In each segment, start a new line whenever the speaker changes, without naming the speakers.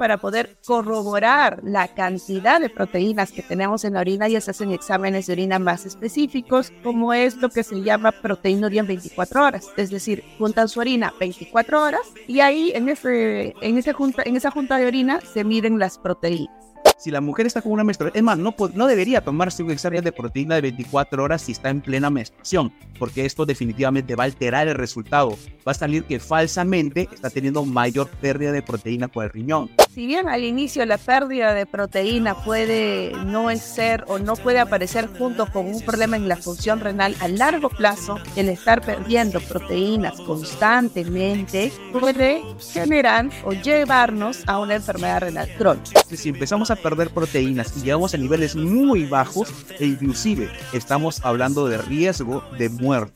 para poder corroborar la cantidad de proteínas que tenemos en la orina y se hacen exámenes de orina más específicos, como es lo que se llama proteinuria en 24 horas. Es decir, juntan su orina 24 horas y ahí en, ese, en, junta, en esa junta de orina se miden las proteínas
si la mujer está con una menstruación, es más, no, no debería tomarse un examen de proteína de 24 horas si está en plena menstruación, porque esto definitivamente va a alterar el resultado. Va a salir que falsamente está teniendo mayor pérdida de proteína por el riñón.
Si bien al inicio la pérdida de proteína puede no ser o no puede aparecer junto con un problema en la función renal a largo plazo, el estar perdiendo proteínas constantemente puede generar o llevarnos a una enfermedad renal crónica.
Si empezamos a perder proteínas y llegamos a niveles muy bajos e inclusive estamos hablando de riesgo de muerte.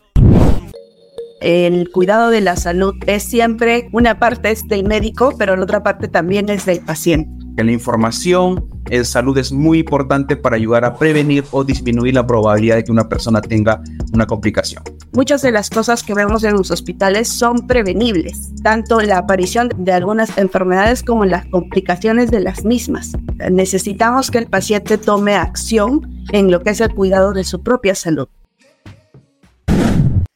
El cuidado de la salud es siempre una parte es del médico, pero la otra parte también es del paciente.
La información en salud es muy importante para ayudar a prevenir o disminuir la probabilidad de que una persona tenga una complicación.
Muchas de las cosas que vemos en los hospitales son prevenibles, tanto la aparición de algunas enfermedades como las complicaciones de las mismas. Necesitamos que el paciente tome acción en lo que es el cuidado de su propia salud.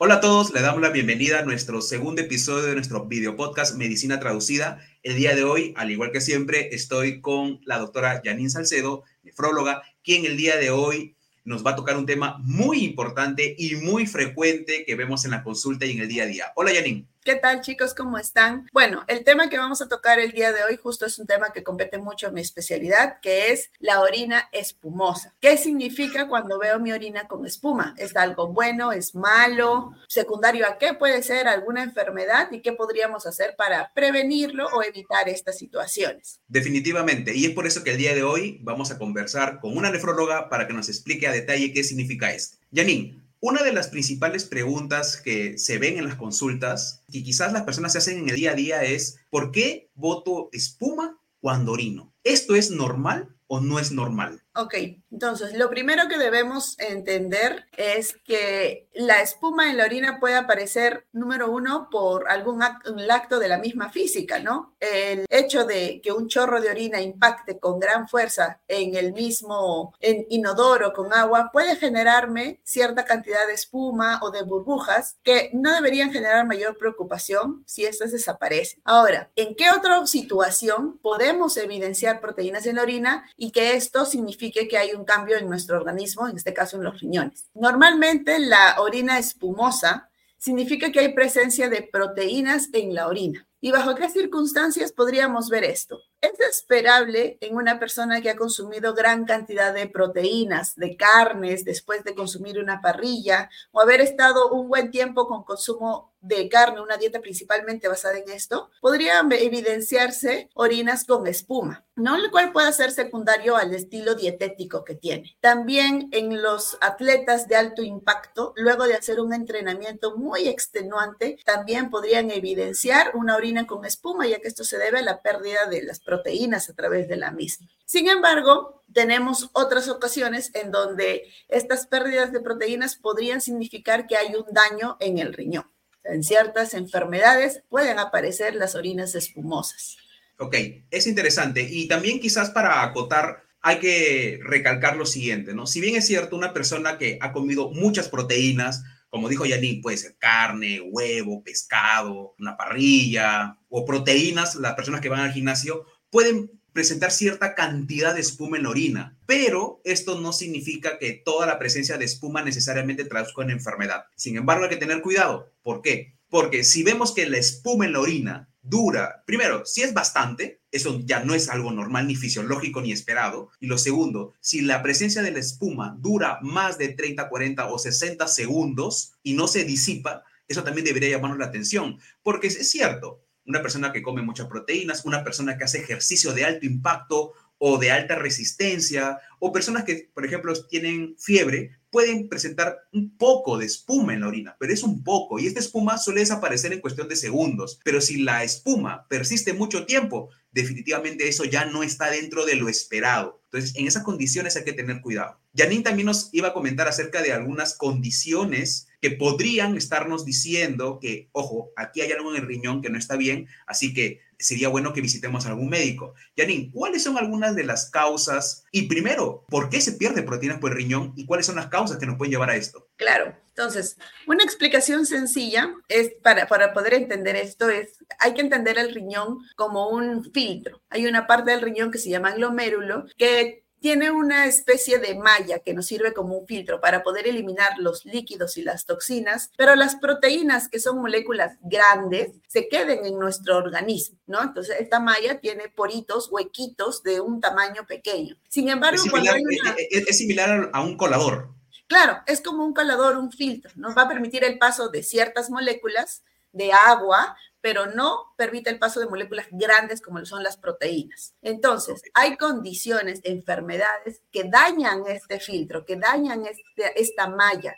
Hola a todos, le damos la bienvenida a nuestro segundo episodio de nuestro video podcast Medicina Traducida. El día de hoy, al igual que siempre, estoy con la doctora Janine Salcedo, nefróloga, quien el día de hoy nos va a tocar un tema muy importante y muy frecuente que vemos en la consulta y en el día a día. Hola Janine.
¿Qué tal chicos? ¿Cómo están? Bueno, el tema que vamos a tocar el día de hoy justo es un tema que compete mucho a mi especialidad, que es la orina espumosa. ¿Qué significa cuando veo mi orina con espuma? ¿Es algo bueno? ¿Es malo? ¿Secundario a qué puede ser alguna enfermedad? ¿Y qué podríamos hacer para prevenirlo o evitar estas situaciones?
Definitivamente. Y es por eso que el día de hoy vamos a conversar con una nefróloga para que nos explique a detalle qué significa esto. Janine, una de las principales preguntas que se ven en las consultas y quizás las personas se hacen en el día a día es, ¿por qué voto espuma cuando orino? ¿Esto es normal o no es normal?
Ok, entonces lo primero que debemos entender es que la espuma en la orina puede aparecer, número uno, por algún acto, de la misma física, ¿no? El hecho de que un chorro de orina impacte con gran fuerza en el mismo en inodoro con agua puede generarme cierta cantidad de espuma o de burbujas que no deberían generar mayor preocupación si estas desaparecen. Ahora, ¿en qué otra situación podemos evidenciar proteínas en la orina y que esto significa que hay un cambio en nuestro organismo, en este caso en los riñones. Normalmente la orina espumosa significa que hay presencia de proteínas en la orina. ¿Y bajo qué circunstancias podríamos ver esto? Es esperable en una persona que ha consumido gran cantidad de proteínas, de carnes, después de consumir una parrilla o haber estado un buen tiempo con consumo de carne, una dieta principalmente basada en esto, podrían evidenciarse orinas con espuma, ¿no? Lo cual puede ser secundario al estilo dietético que tiene. También en los atletas de alto impacto, luego de hacer un entrenamiento muy extenuante, también podrían evidenciar una orina con espuma, ya que esto se debe a la pérdida de las proteínas a través de la misma. Sin embargo, tenemos otras ocasiones en donde estas pérdidas de proteínas podrían significar que hay un daño en el riñón en ciertas enfermedades pueden aparecer las orinas espumosas.
Ok, es interesante. Y también quizás para acotar, hay que recalcar lo siguiente, ¿no? Si bien es cierto, una persona que ha comido muchas proteínas, como dijo Yanin, puede ser carne, huevo, pescado, una parrilla o proteínas, las personas que van al gimnasio pueden presentar cierta cantidad de espuma en la orina, pero esto no significa que toda la presencia de espuma necesariamente traduzca en enfermedad. Sin embargo, hay que tener cuidado. ¿Por qué? Porque si vemos que la espuma en la orina dura, primero, si es bastante, eso ya no es algo normal, ni fisiológico, ni esperado. Y lo segundo, si la presencia de la espuma dura más de 30, 40 o 60 segundos y no se disipa, eso también debería llamarnos la atención, porque es cierto, una persona que come muchas proteínas, una persona que hace ejercicio de alto impacto o de alta resistencia, o personas que, por ejemplo, tienen fiebre, pueden presentar un poco de espuma en la orina, pero es un poco, y esta espuma suele desaparecer en cuestión de segundos, pero si la espuma persiste mucho tiempo, definitivamente eso ya no está dentro de lo esperado. Entonces, en esas condiciones hay que tener cuidado. Janine también nos iba a comentar acerca de algunas condiciones que podrían estarnos diciendo que, ojo, aquí hay algo en el riñón que no está bien, así que sería bueno que visitemos a algún médico. Janine, ¿cuáles son algunas de las causas? Y primero, ¿por qué se pierde proteínas por el riñón y cuáles son las causas que nos pueden llevar a esto?
Claro, entonces, una explicación sencilla es para, para poder entender esto es, hay que entender el riñón como un filtro. Hay una parte del riñón que se llama glomérulo que tiene una especie de malla que nos sirve como un filtro para poder eliminar los líquidos y las toxinas, pero las proteínas, que son moléculas grandes, se queden en nuestro organismo, ¿no? Entonces, esta malla tiene poritos, huequitos de un tamaño pequeño. Sin embargo,
es similar, es similar a un colador.
Claro, es como un colador, un filtro, nos va a permitir el paso de ciertas moléculas de agua pero no permite el paso de moléculas grandes como son las proteínas. Entonces, hay condiciones, enfermedades que dañan este filtro, que dañan este, esta malla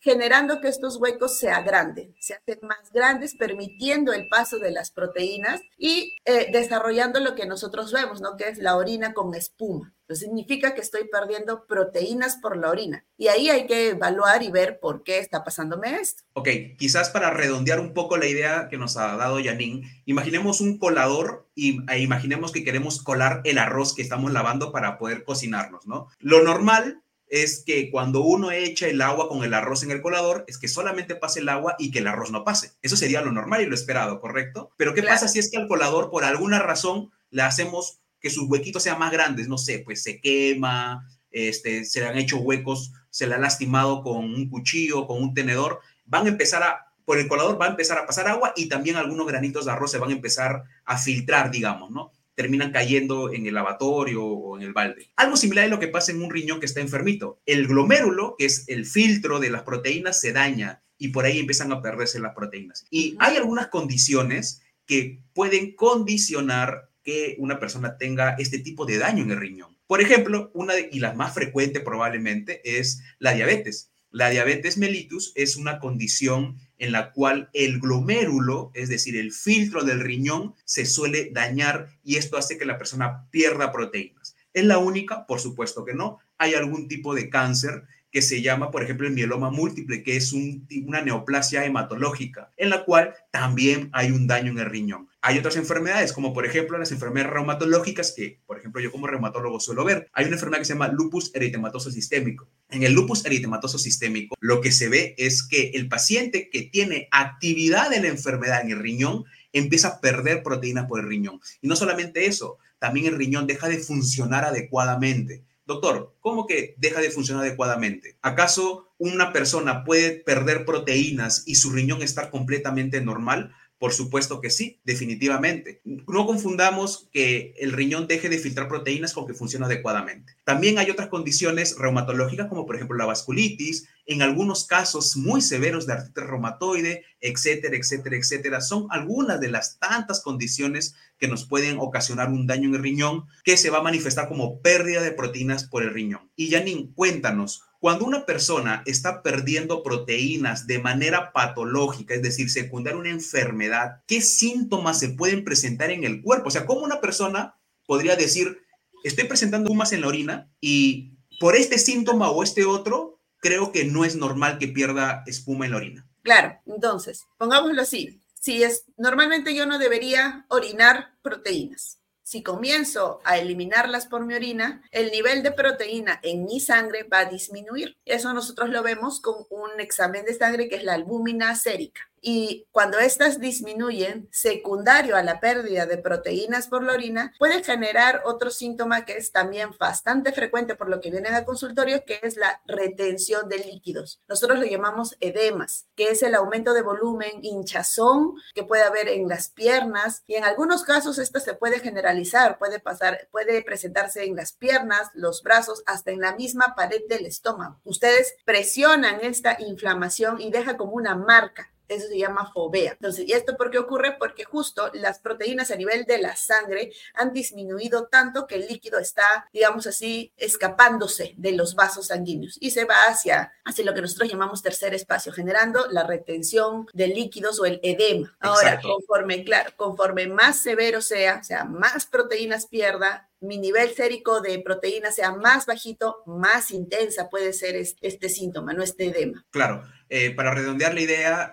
generando que estos huecos se agranden, se hacen más grandes, permitiendo el paso de las proteínas y eh, desarrollando lo que nosotros vemos, ¿no? Que es la orina con espuma. Eso significa que estoy perdiendo proteínas por la orina. Y ahí hay que evaluar y ver por qué está pasándome esto.
Ok, quizás para redondear un poco la idea que nos ha dado Janine, imaginemos un colador y, e imaginemos que queremos colar el arroz que estamos lavando para poder cocinarnos, ¿no? Lo normal es que cuando uno echa el agua con el arroz en el colador, es que solamente pase el agua y que el arroz no pase. Eso sería lo normal y lo esperado, ¿correcto? Pero ¿qué pasa si es que al colador, por alguna razón, le hacemos que sus huequitos sean más grandes? No sé, pues se quema, este, se le han hecho huecos, se le ha lastimado con un cuchillo, con un tenedor, van a empezar a, por el colador va a empezar a pasar agua y también algunos granitos de arroz se van a empezar a filtrar, digamos, ¿no? Terminan cayendo en el lavatorio o en el balde. Algo similar es lo que pasa en un riñón que está enfermito. El glomérulo, que es el filtro de las proteínas, se daña y por ahí empiezan a perderse las proteínas. Y hay algunas condiciones que pueden condicionar que una persona tenga este tipo de daño en el riñón. Por ejemplo, una de, y la más frecuente probablemente es la diabetes. La diabetes mellitus es una condición en la cual el glomérulo, es decir, el filtro del riñón, se suele dañar y esto hace que la persona pierda proteínas. ¿Es la única? Por supuesto que no. Hay algún tipo de cáncer que se llama, por ejemplo, el mieloma múltiple, que es una neoplasia hematológica, en la cual también hay un daño en el riñón. Hay otras enfermedades, como por ejemplo las enfermedades reumatológicas, que por ejemplo yo como reumatólogo suelo ver. Hay una enfermedad que se llama lupus eritematoso sistémico. En el lupus eritematoso sistémico, lo que se ve es que el paciente que tiene actividad de la enfermedad en el riñón empieza a perder proteínas por el riñón. Y no solamente eso, también el riñón deja de funcionar adecuadamente. Doctor, ¿cómo que deja de funcionar adecuadamente? ¿Acaso una persona puede perder proteínas y su riñón estar completamente normal? Por supuesto que sí, definitivamente. No confundamos que el riñón deje de filtrar proteínas con que funciona adecuadamente. También hay otras condiciones reumatológicas como por ejemplo la vasculitis, en algunos casos muy severos de artritis reumatoide, etcétera, etcétera, etcétera. Son algunas de las tantas condiciones que nos pueden ocasionar un daño en el riñón que se va a manifestar como pérdida de proteínas por el riñón. Y Janine, cuéntanos, cuando una persona está perdiendo proteínas de manera patológica, es decir, secundaria a una enfermedad, ¿qué síntomas se pueden presentar en el cuerpo? O sea, ¿cómo una persona podría decir, estoy presentando humas en la orina y por este síntoma o este otro, creo que no es normal que pierda espuma en la orina?
Claro, entonces, pongámoslo así. Si es, normalmente yo no debería orinar proteínas si comienzo a eliminarlas por mi orina, el nivel de proteína en mi sangre va a disminuir. Eso nosotros lo vemos con un examen de sangre que es la albúmina sérica y cuando estas disminuyen, secundario a la pérdida de proteínas por la orina, puede generar otro síntoma que es también bastante frecuente por lo que vienen al consultorio, que es la retención de líquidos. Nosotros lo llamamos edemas, que es el aumento de volumen, hinchazón que puede haber en las piernas y en algunos casos esto se puede generalizar, puede pasar, puede presentarse en las piernas, los brazos, hasta en la misma pared del estómago. Ustedes presionan esta inflamación y deja como una marca eso se llama fobea. Entonces, ¿y esto por qué ocurre? Porque justo las proteínas a nivel de la sangre han disminuido tanto que el líquido está, digamos así, escapándose de los vasos sanguíneos y se va hacia, hacia lo que nosotros llamamos tercer espacio, generando la retención de líquidos o el edema. Ahora, conforme, claro, conforme más severo sea, o sea, más proteínas pierda, mi nivel sérico de proteína sea más bajito, más intensa puede ser este, síntoma, no este edema.
Claro. Eh, para redondear la idea,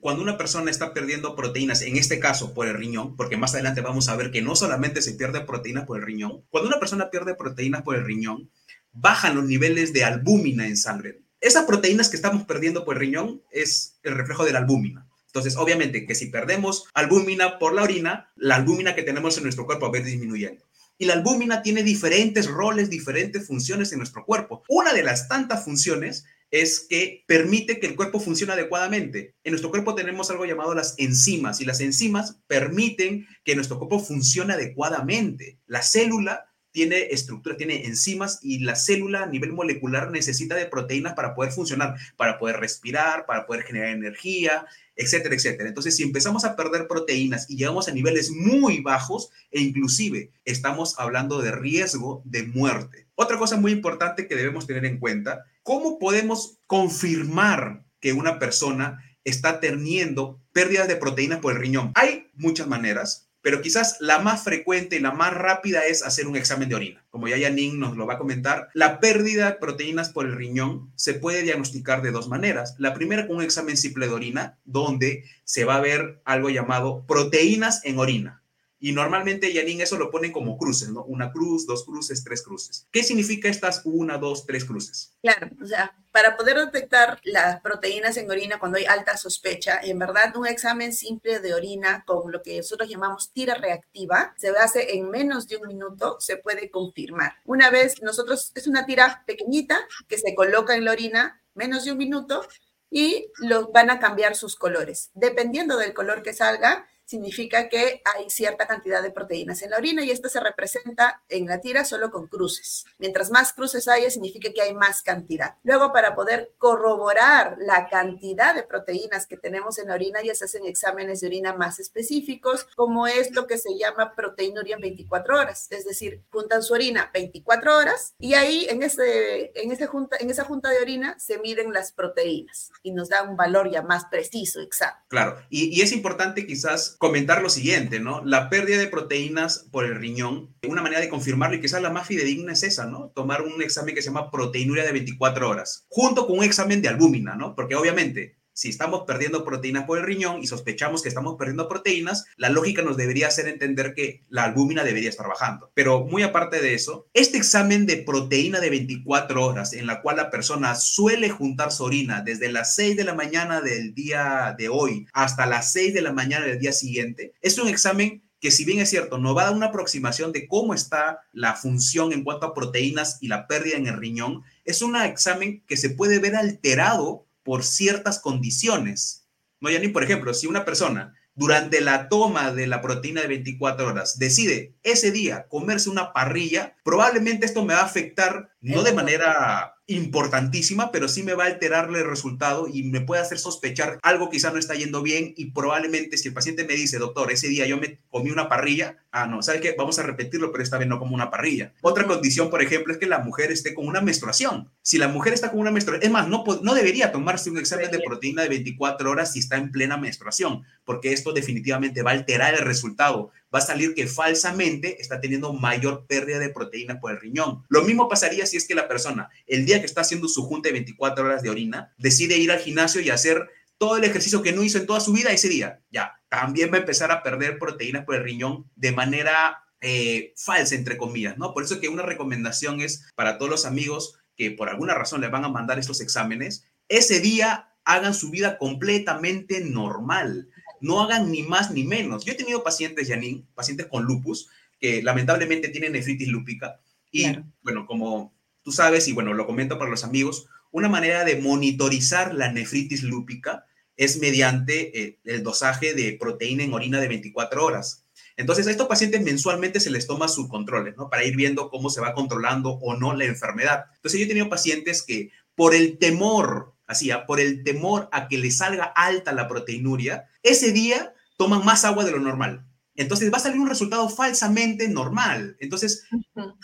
cuando una persona está perdiendo proteínas, en este caso por el riñón, porque más adelante vamos a ver que no solamente se pierde proteínas por el riñón, cuando una persona pierde proteínas por el riñón, bajan los niveles de albúmina en sangre. Esas proteínas que estamos perdiendo por el riñón es el reflejo de la albúmina. Entonces, obviamente que si perdemos albúmina por la orina, la albúmina que tenemos en nuestro cuerpo va a ir disminuyendo. Y la albúmina tiene diferentes roles, diferentes funciones en nuestro cuerpo. Una de las tantas funciones es que permite que el cuerpo funcione adecuadamente. En nuestro cuerpo tenemos algo llamado las enzimas y las enzimas permiten que nuestro cuerpo funcione adecuadamente. La célula tiene estructura, tiene enzimas y la célula a nivel molecular necesita de proteínas para poder funcionar, para poder respirar, para poder generar energía, etcétera, etcétera. Entonces, si empezamos a perder proteínas y llegamos a niveles muy bajos e inclusive estamos hablando de riesgo de muerte. Otra cosa muy importante que debemos tener en cuenta, ¿cómo podemos confirmar que una persona está teniendo pérdidas de proteínas por el riñón? Hay muchas maneras pero quizás la más frecuente y la más rápida es hacer un examen de orina. Como ya Yanin nos lo va a comentar, la pérdida de proteínas por el riñón se puede diagnosticar de dos maneras. La primera con un examen simple de orina, donde se va a ver algo llamado proteínas en orina. Y normalmente, Yanin, eso lo ponen como cruces, ¿no? Una cruz, dos cruces, tres cruces. ¿Qué significa estas una, dos, tres cruces?
Claro, o sea, para poder detectar las proteínas en orina cuando hay alta sospecha, en verdad un examen simple de orina con lo que nosotros llamamos tira reactiva, se hace en menos de un minuto, se puede confirmar. Una vez nosotros, es una tira pequeñita que se coloca en la orina, menos de un minuto, y los van a cambiar sus colores. Dependiendo del color que salga, significa que hay cierta cantidad de proteínas en la orina y esto se representa en la tira solo con cruces. Mientras más cruces haya, significa que hay más cantidad. Luego, para poder corroborar la cantidad de proteínas que tenemos en la orina, ya se hacen exámenes de orina más específicos, como es lo que se llama proteinuria en 24 horas. Es decir, juntan su orina 24 horas y ahí en, ese, en, ese junta, en esa junta de orina se miden las proteínas y nos da un valor ya más preciso, exacto.
Claro, y es importante quizás comentar lo siguiente, ¿no? La pérdida de proteínas por el riñón, una manera de confirmarlo y quizás la más fidedigna es esa, ¿no? Tomar un examen que se llama proteinuria de 24 horas, junto con un examen de albúmina, ¿no? Porque obviamente si estamos perdiendo proteínas por el riñón y sospechamos que estamos perdiendo proteínas, la lógica nos debería hacer entender que la albúmina debería estar bajando. Pero muy aparte de eso, este examen de proteína de 24 horas en la cual la persona suele juntar su orina desde las 6 de la mañana del día de hoy hasta las 6 de la mañana del día siguiente, es un examen que si bien es cierto, no va a dar una aproximación de cómo está la función en cuanto a proteínas y la pérdida en el riñón, es un examen que se puede ver alterado por ciertas condiciones. No, ya ni por ejemplo, si una persona durante la toma de la proteína de 24 horas decide ese día comerse una parrilla, probablemente esto me va a afectar no de manera importantísima, pero sí me va a alterarle el resultado y me puede hacer sospechar algo quizá no está yendo bien y probablemente si el paciente me dice, doctor, ese día yo me comí una parrilla, ah, no, ¿sabe qué? Vamos a repetirlo, pero esta vez no como una parrilla. Otra condición, por ejemplo, es que la mujer esté con una menstruación. Si la mujer está con una menstruación, es más, no, no debería tomarse un examen de proteína de 24 horas si está en plena menstruación, porque esto definitivamente va a alterar el resultado va a salir que falsamente está teniendo mayor pérdida de proteína por el riñón. Lo mismo pasaría si es que la persona, el día que está haciendo su junta de 24 horas de orina, decide ir al gimnasio y hacer todo el ejercicio que no hizo en toda su vida ese día. Ya, también va a empezar a perder proteínas por el riñón de manera eh, falsa, entre comillas, ¿no? Por eso que una recomendación es para todos los amigos que por alguna razón les van a mandar estos exámenes, ese día hagan su vida completamente normal no hagan ni más ni menos. Yo he tenido pacientes, Janine, pacientes con lupus, que lamentablemente tienen nefritis lúpica. Y bueno, como tú sabes, y bueno, lo comento para los amigos, una manera de monitorizar la nefritis lúpica es mediante eh, el dosaje de proteína en orina de 24 horas. Entonces, a estos pacientes mensualmente se les toma sus controles, ¿no? Para ir viendo cómo se va controlando o no la enfermedad. Entonces, yo he tenido pacientes que por el temor así, por el temor a que le salga alta la proteinuria, ese día toman más agua de lo normal. Entonces va a salir un resultado falsamente normal. Entonces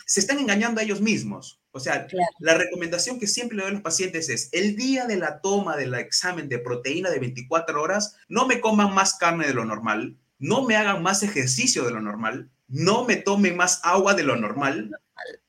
se están engañando a ellos mismos. O sea, la recomendación que siempre le doy a los pacientes es, el día de la toma del examen de proteína de 24 horas, no me coman más carne de lo normal, no me hagan más ejercicio de lo normal, no me tomen más agua de lo normal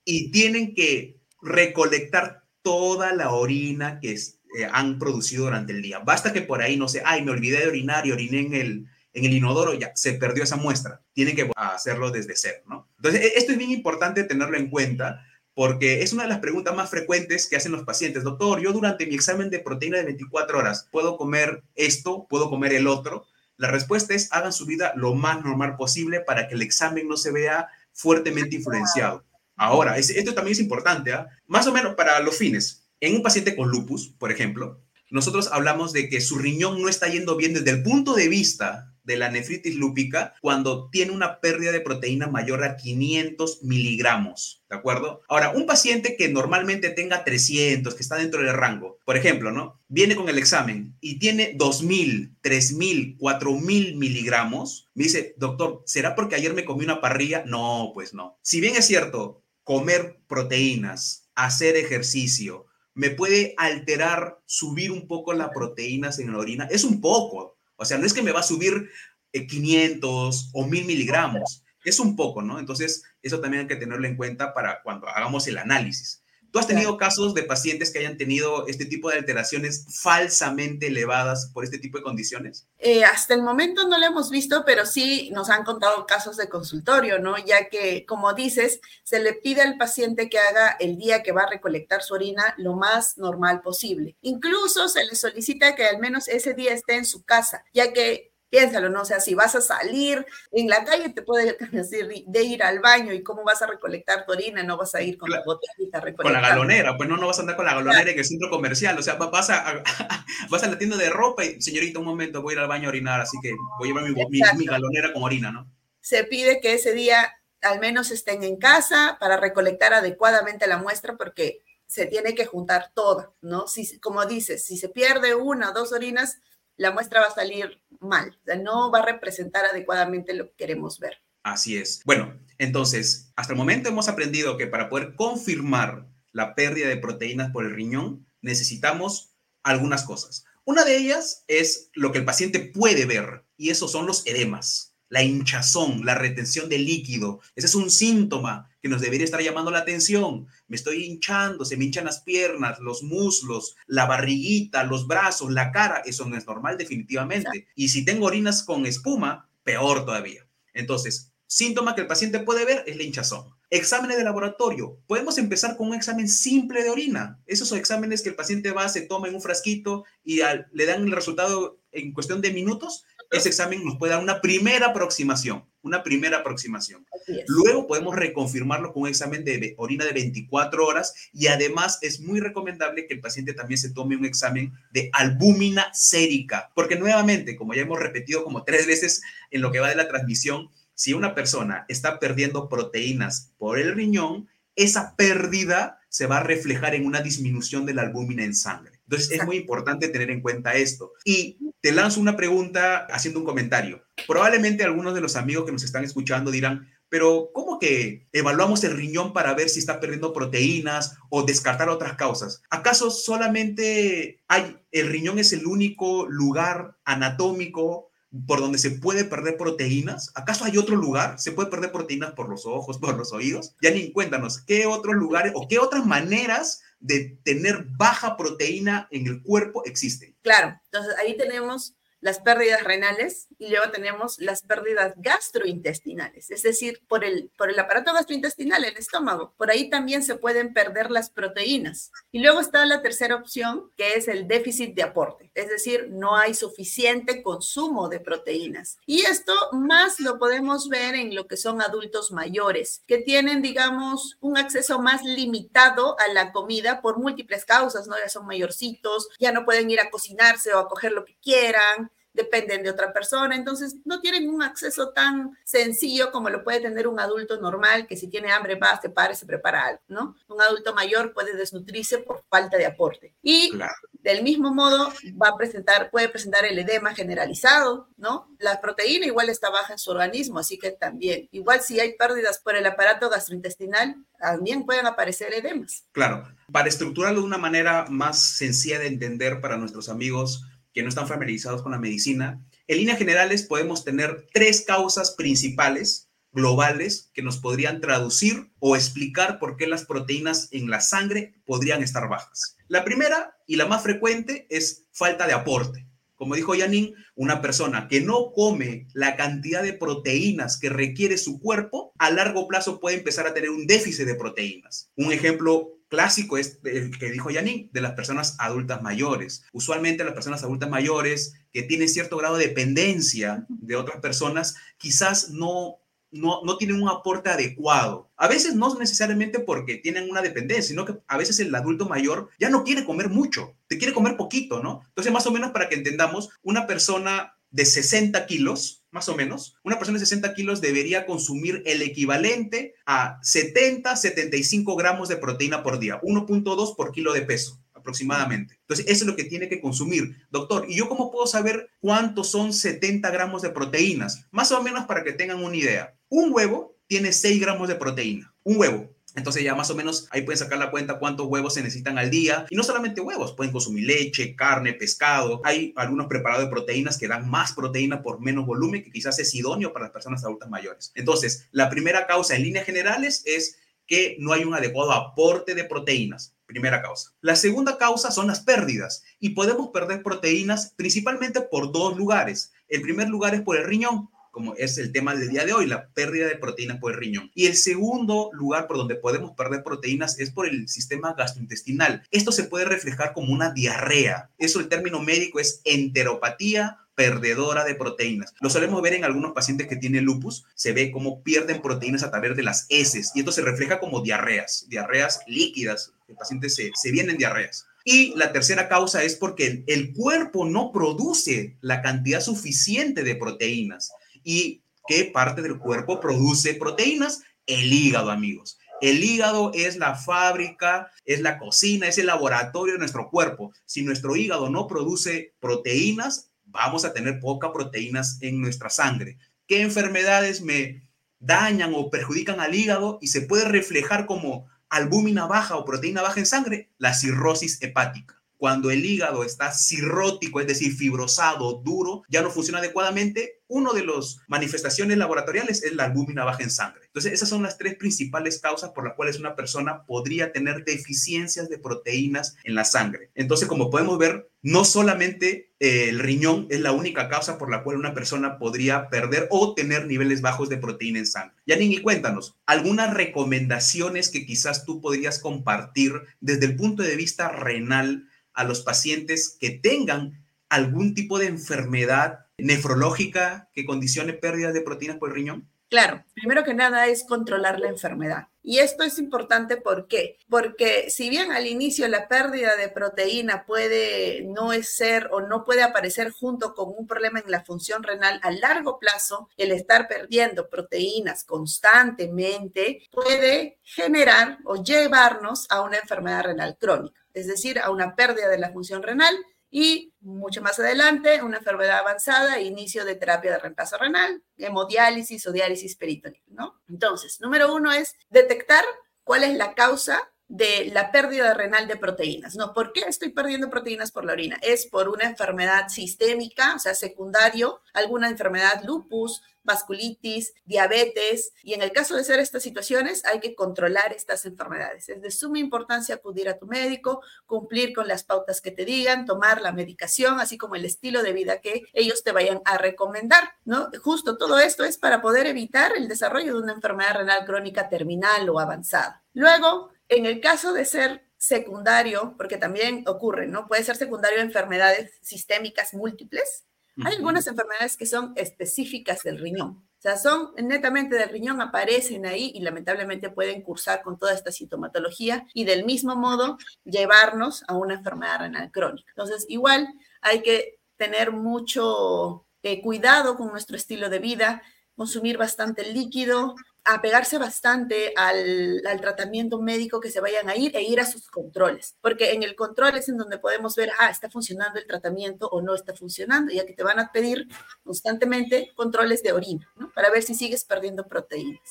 y tienen que recolectar toda la orina que es eh, han producido durante el día. Basta que por ahí, no sé, ay, me olvidé de orinar y oriné en el, en el inodoro, ya se perdió esa muestra. Tienen que hacerlo desde cero, ¿no? Entonces, e, esto es bien importante tenerlo en cuenta porque es una de las preguntas más frecuentes que hacen los pacientes. Doctor, yo durante mi examen de proteína de 24 horas, ¿puedo comer esto? ¿Puedo comer el otro? La respuesta es hagan su vida lo más normal posible para que el examen no se vea fuertemente influenciado. Ahora, esto también es importante, ¿ah? más o menos para los fines. En un paciente con lupus, por ejemplo, nosotros hablamos de que su riñón no está yendo bien desde el punto de vista de la nefritis lúpica cuando tiene una pérdida de proteína mayor a 500 miligramos, ¿de acuerdo? Ahora, un paciente que normalmente tenga 300, que está dentro del rango, por ejemplo, ¿no? Viene con el examen y tiene 2000, 3000, 4000 miligramos, me dice, doctor, ¿será porque ayer me comí una parrilla? No, pues no. Si bien es cierto, comer proteínas, hacer ejercicio, me puede alterar, subir un poco las proteínas en la orina. Es un poco, o sea, no es que me va a subir 500 eh, o 1000 miligramos, es un poco, ¿no? Entonces, eso también hay que tenerlo en cuenta para cuando hagamos el análisis. ¿Tú has tenido casos de pacientes que hayan tenido este tipo de alteraciones falsamente elevadas por este tipo de condiciones?
Eh, hasta el momento no lo hemos visto, pero sí nos han contado casos de consultorio, ¿no? Ya que, como dices, se le pide al paciente que haga el día que va a recolectar su orina lo más normal posible. Incluso se le solicita que al menos ese día esté en su casa, ya que piénsalo, ¿no? O sea, si vas a salir en la calle, te puede decir de ir al baño y cómo vas a recolectar tu orina, no vas a ir con la botellita
Con la galonera, pues no, no vas a andar con la galonera en el centro comercial, o sea, vas a, vas a la tienda de ropa y, señorita, un momento, voy a ir al baño a orinar, así que voy a llevar mi, mi galonera con orina, ¿no?
Se pide que ese día al menos estén en casa para recolectar adecuadamente la muestra porque se tiene que juntar toda, ¿no? Si, como dices, si se pierde una o dos orinas, la muestra va a salir mal, no va a representar adecuadamente lo que queremos ver.
Así es. Bueno, entonces, hasta el momento hemos aprendido que para poder confirmar la pérdida de proteínas por el riñón, necesitamos algunas cosas. Una de ellas es lo que el paciente puede ver, y esos son los edemas la hinchazón, la retención de líquido. Ese es un síntoma que nos debería estar llamando la atención. Me estoy hinchando, se me hinchan las piernas, los muslos, la barriguita, los brazos, la cara. Eso no es normal definitivamente. Y si tengo orinas con espuma, peor todavía. Entonces, síntoma que el paciente puede ver es la hinchazón. Exámenes de laboratorio. Podemos empezar con un examen simple de orina. Esos son exámenes que el paciente va, se toma en un frasquito y le dan el resultado en cuestión de minutos ese examen nos puede dar una primera aproximación, una primera aproximación. Luego podemos reconfirmarlo con un examen de orina de 24 horas y además es muy recomendable que el paciente también se tome un examen de albúmina sérica, porque nuevamente, como ya hemos repetido como tres veces en lo que va de la transmisión, si una persona está perdiendo proteínas por el riñón, esa pérdida se va a reflejar en una disminución de la albúmina en sangre. Entonces es muy importante tener en cuenta esto. Y te lanzo una pregunta haciendo un comentario. Probablemente algunos de los amigos que nos están escuchando dirán, pero ¿cómo que evaluamos el riñón para ver si está perdiendo proteínas o descartar otras causas? ¿Acaso solamente hay, el riñón es el único lugar anatómico por donde se puede perder proteínas? ¿Acaso hay otro lugar? ¿Se puede perder proteínas por los ojos, por los oídos? Ya ni cuéntanos, ¿qué otros lugares o qué otras maneras de tener baja proteína en el cuerpo existen.
Claro, entonces ahí tenemos las pérdidas renales y luego tenemos las pérdidas gastrointestinales, es decir, por el, por el aparato gastrointestinal, el estómago. Por ahí también se pueden perder las proteínas. Y luego está la tercera opción, que es el déficit de aporte, es decir, no hay suficiente consumo de proteínas. Y esto más lo podemos ver en lo que son adultos mayores, que tienen, digamos, un acceso más limitado a la comida por múltiples causas, ¿no? Ya son mayorcitos, ya no pueden ir a cocinarse o a coger lo que quieran, dependen de otra persona, entonces no tienen un acceso tan sencillo como lo puede tener un adulto normal que si tiene hambre va, se para y se prepara algo, ¿no? Un adulto mayor puede desnutrirse por falta de aporte. Y del mismo modo va a presentar, puede presentar el edema generalizado, ¿no? La proteína igual está baja en su organismo, así que también, igual si hay pérdidas por el aparato gastrointestinal, también pueden aparecer edemas.
Claro, para estructurarlo de una manera más sencilla de entender para nuestros amigos, que no están familiarizados con la medicina, en líneas generales podemos tener tres causas principales globales que nos podrían traducir o explicar por qué las proteínas en la sangre podrían estar bajas. La primera y la más frecuente es falta de aporte. Como dijo Yanin, una persona que no come la cantidad de proteínas que requiere su cuerpo, a largo plazo puede empezar a tener un déficit de proteínas. Un ejemplo clásico es el que dijo Yanin, de las personas adultas mayores. Usualmente las personas adultas mayores que tienen cierto grado de dependencia de otras personas, quizás no no, no tienen un aporte adecuado. A veces no necesariamente porque tienen una dependencia, sino que a veces el adulto mayor ya no quiere comer mucho, te quiere comer poquito, ¿no? Entonces, más o menos para que entendamos, una persona de 60 kilos, más o menos, una persona de 60 kilos debería consumir el equivalente a 70, 75 gramos de proteína por día, 1.2 por kilo de peso aproximadamente. Entonces, eso es lo que tiene que consumir. Doctor, ¿y yo cómo puedo saber cuántos son 70 gramos de proteínas? Más o menos para que tengan una idea. Un huevo tiene 6 gramos de proteína. Un huevo. Entonces ya más o menos ahí pueden sacar la cuenta cuántos huevos se necesitan al día. Y no solamente huevos, pueden consumir leche, carne, pescado. Hay algunos preparados de proteínas que dan más proteína por menos volumen, que quizás es idóneo para las personas adultas mayores. Entonces, la primera causa en líneas generales es que no hay un adecuado aporte de proteínas. Primera causa. La segunda causa son las pérdidas y podemos perder proteínas principalmente por dos lugares. El primer lugar es por el riñón, como es el tema del día de hoy, la pérdida de proteínas por el riñón. Y el segundo lugar por donde podemos perder proteínas es por el sistema gastrointestinal. Esto se puede reflejar como una diarrea. Eso el término médico es enteropatía perdedora de proteínas. Lo solemos ver en algunos pacientes que tienen lupus, se ve cómo pierden proteínas a través de las heces y esto se refleja como diarreas, diarreas líquidas, el paciente se, se vienen diarreas. Y la tercera causa es porque el, cuerpo no produce la cantidad suficiente de proteínas. ¿Y qué parte del cuerpo produce proteínas? El hígado, amigos. El hígado es la fábrica, es la cocina, es el laboratorio de nuestro cuerpo. Si nuestro hígado no produce proteínas, vamos a tener poca proteínas en nuestra sangre. ¿Qué enfermedades me dañan o perjudican al hígado y se puede reflejar como albúmina baja o proteína baja en sangre? La cirrosis hepática. Cuando el hígado está cirrótico, es decir, fibrosado, duro, ya no funciona adecuadamente, una de las manifestaciones laboratoriales es la albúmina baja en sangre. Entonces, esas son las tres principales causas por las cuales una persona podría tener deficiencias de proteínas en la sangre. Entonces, como podemos ver, no solamente eh, el riñón es la única causa por la cual una persona podría perder o tener niveles bajos de proteína en sangre. Yanini, cuéntanos, algunas recomendaciones que quizás tú podrías compartir desde el punto de vista renal a los pacientes que tengan algún tipo de enfermedad nefrológica que condicione pérdidas de proteínas por el riñón?
Claro, primero que nada es controlar la enfermedad. Y esto es importante. Porque si bien al inicio la pérdida de proteína puede no ser o no puede aparecer junto con un problema en la función renal, a largo plazo el estar perdiendo proteínas constantemente puede generar o llevarnos a una enfermedad renal crónica, es decir, a una pérdida de la función renal y mucho más adelante, una enfermedad avanzada, inicio de terapia de reemplazo renal, hemodiálisis o diálisis peritoneal, ¿no? Entonces, número uno es detectar cuál es la causa de la pérdida renal de proteínas. No, ¿por qué estoy perdiendo proteínas por la orina? Es por una enfermedad sistémica, o sea, secundario, alguna enfermedad lupus, vasculitis, diabetes, y en el caso de ser estas situaciones hay que controlar estas enfermedades. Es de suma importancia acudir a tu médico, cumplir con las pautas que te digan, tomar la medicación, así como el estilo de vida que ellos te vayan a recomendar, ¿no? Justo todo esto es para poder evitar el desarrollo de una enfermedad renal crónica terminal o avanzada. Luego, en el caso de ser secundario, porque también ocurre, ¿no? Puede ser secundario a enfermedades sistémicas múltiples, hay algunas enfermedades que son específicas del riñón. O sea, son netamente del riñón, aparecen ahí y lamentablemente pueden cursar con toda esta sintomatología y del mismo modo llevarnos a una enfermedad renal crónica. Entonces, igual hay que tener mucho eh, cuidado con nuestro estilo de vida, consumir bastante líquido, apegarse bastante al, tratamiento médico que se vayan a ir e ir a sus controles, porque en el control es en donde podemos ver, ah, está funcionando el tratamiento o no está funcionando, ya que te van a pedir constantemente controles de orina, ¿no? Para ver si sigues perdiendo proteínas.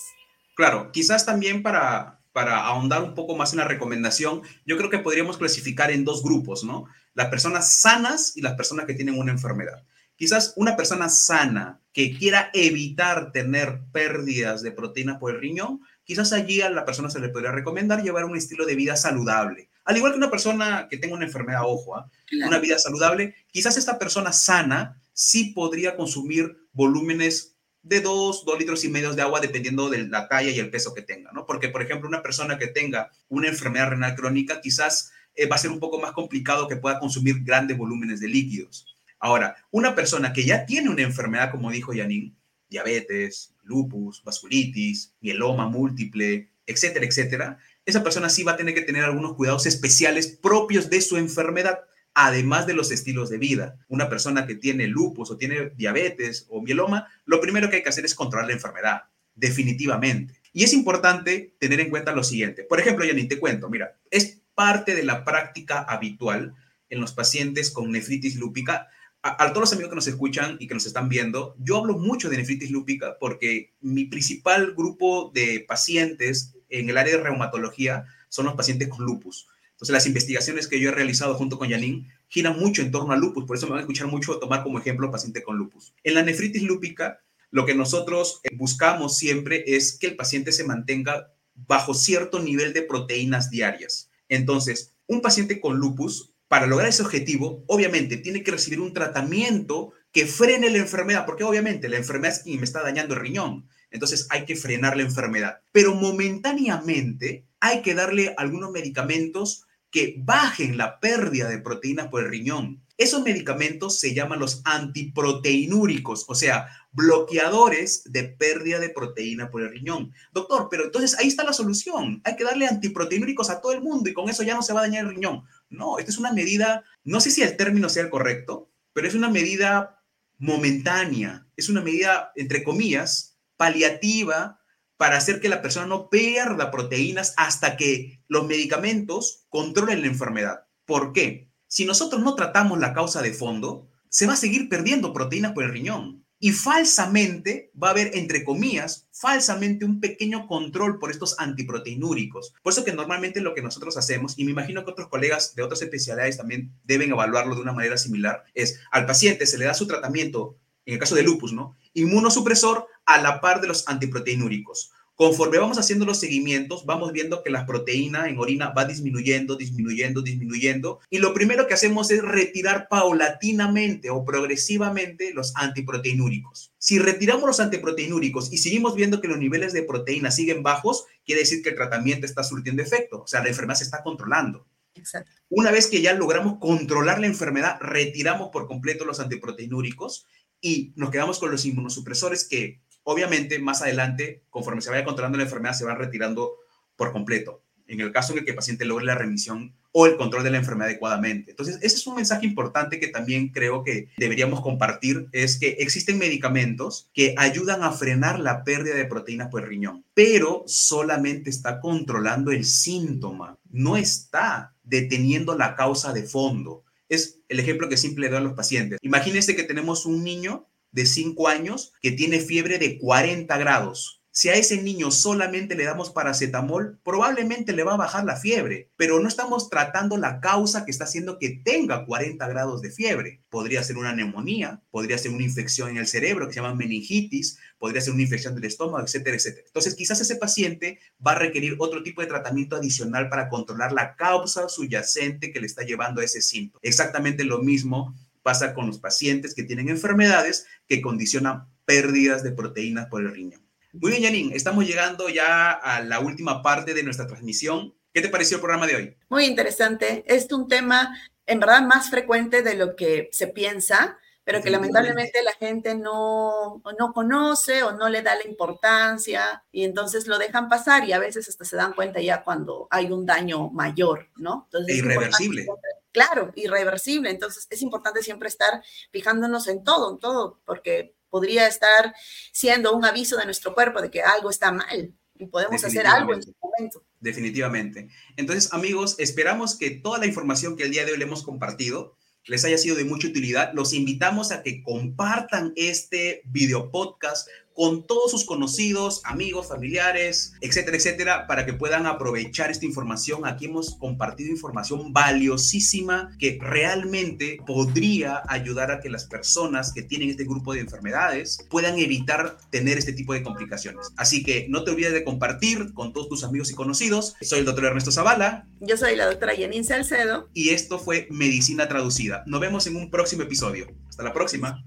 Claro, quizás también para, para ahondar un poco más en la recomendación, yo creo que podríamos clasificar en dos grupos, ¿no? Las personas sanas y las personas que tienen una enfermedad. Quizás una persona sana que quiera evitar tener pérdidas de proteína por el riñón, quizás allí a la persona se le podría recomendar llevar un estilo de vida saludable. Al igual que una persona que tenga una enfermedad, ojo, ¿ah? una vida saludable, quizás esta persona sana sí podría consumir volúmenes de 2, 2 litros y medio de agua dependiendo de la talla y el peso que tenga, ¿no? Porque, por ejemplo, una persona que tenga una enfermedad renal crónica quizás eh, va a ser un poco más complicado que pueda consumir grandes volúmenes de líquidos. Ahora, una persona que ya tiene una enfermedad, como dijo Yanin, diabetes, lupus, vasculitis, mieloma múltiple, etcétera, etcétera, esa persona sí va a tener que tener algunos cuidados especiales propios de su enfermedad, además de los estilos de vida. Una persona que tiene lupus o tiene diabetes o mieloma, lo primero que hay que hacer es controlar la enfermedad, definitivamente. Y es importante tener en cuenta lo siguiente. Por ejemplo, ni te cuento, mira, es parte de la práctica habitual en los pacientes con nefritis lúpica. A, todos los amigos que nos escuchan y que nos están viendo, yo hablo mucho de nefritis lúpica porque mi principal grupo de pacientes en el área de reumatología son los pacientes con lupus. Entonces, las investigaciones que yo he realizado junto con Janine giran mucho en torno a lupus, por eso me van a escuchar mucho tomar como ejemplo paciente con lupus. En la nefritis lúpica, lo que nosotros eh, buscamos siempre es que el paciente se mantenga bajo cierto nivel de proteínas diarias. Entonces, un paciente con lupus, para lograr ese objetivo, obviamente tiene que recibir un tratamiento que frene la enfermedad, porque obviamente la enfermedad es quien me está dañando el riñón. Entonces hay que frenar la enfermedad. Pero momentáneamente hay que darle algunos medicamentos que bajen la pérdida de proteínas por el riñón. Esos medicamentos se llaman los antiproteinúricos, o sea, bloqueadores de pérdida de proteína por el riñón. Doctor, pero entonces ahí está la solución. Hay que darle antiproteinúricos a todo el mundo y con eso ya no se va a dañar el riñón. No, esta es una medida, no sé si el término sea el correcto, pero es una medida momentánea, es una medida, entre comillas, paliativa para hacer que la persona no pierda proteínas hasta que los medicamentos controlen la enfermedad. ¿Por qué? Si nosotros no tratamos la causa de fondo, se va a seguir perdiendo proteínas por el riñón. Y falsamente va a haber, entre comillas, falsamente un pequeño control por estos antiproteinúricos. Por eso que normalmente lo que nosotros hacemos, y me imagino que otros colegas de otras especialidades también deben evaluarlo de una manera similar, es al paciente se le da su tratamiento, en el caso de lupus, ¿no? Inmunosupresor a la par de los antiproteinúricos. Conforme vamos haciendo los seguimientos, vamos viendo que la proteína en orina va disminuyendo, disminuyendo, disminuyendo. Y lo primero que hacemos es retirar paulatinamente o progresivamente los antiproteinúricos. Si retiramos los antiproteinúricos y seguimos viendo que los niveles de proteína siguen bajos, quiere decir que el tratamiento está surtiendo efecto, o sea, la enfermedad se está controlando. Exacto. Una vez que ya logramos controlar la enfermedad, retiramos por completo los antiproteinúricos y nos quedamos con los inmunosupresores que Obviamente, más adelante, conforme se vaya controlando la enfermedad, se van retirando por completo. En el caso en el que el paciente logre la remisión o el control de la enfermedad adecuadamente. Entonces, ese es un mensaje importante que también creo que deberíamos compartir, es que existen medicamentos que ayudan a frenar la pérdida de proteínas por riñón, pero solamente está controlando el síntoma, no está deteniendo la causa de fondo. Es el ejemplo que siempre le doy a los pacientes. Imagínense que tenemos un niño de 5 años que tiene fiebre de 40 grados. Si a ese niño solamente le damos paracetamol, probablemente le va a bajar la fiebre, pero no estamos tratando la causa que está haciendo que tenga 40 grados de fiebre. Podría ser una neumonía, podría ser una infección en el cerebro que se llama meningitis, podría ser una infección del estómago, etcétera, etcétera. Entonces, quizás ese paciente va a requerir otro tipo de tratamiento adicional para controlar la causa subyacente que le está llevando a ese síntoma. Exactamente lo mismo pasa con los pacientes que tienen enfermedades que condicionan pérdidas de proteínas por el riñón. Muy bien, Janine, estamos llegando ya a la última parte de nuestra transmisión. ¿Qué te pareció el programa de hoy?
Muy interesante. Es un tema, en verdad, más frecuente de lo que se piensa, pero que lamentablemente la gente no, no conoce o no le da la importancia y entonces lo dejan pasar y a veces hasta se dan cuenta ya cuando hay un daño mayor, ¿no? Entonces,
irreversible.
Claro, irreversible. Entonces es importante siempre estar fijándonos en todo, en todo, porque podría estar siendo un aviso de nuestro cuerpo de que algo está mal y podemos hacer algo en ese momento.
Definitivamente. Entonces, amigos, esperamos que toda la información que el día de hoy le hemos compartido les haya sido de mucha utilidad. Los invitamos a que compartan este video podcast con todos sus conocidos, amigos, familiares, etcétera, etcétera, para que puedan aprovechar esta información. Aquí hemos compartido información valiosísima que realmente podría ayudar a que las personas que tienen este grupo de enfermedades puedan evitar tener este tipo de complicaciones. Así que no te olvides de compartir con todos tus amigos y conocidos. Soy el doctor Ernesto Zavala.
Yo soy la doctora Janine Salcedo.
Y esto fue Medicina Traducida. Nos vemos en un próximo episodio. Hasta la próxima.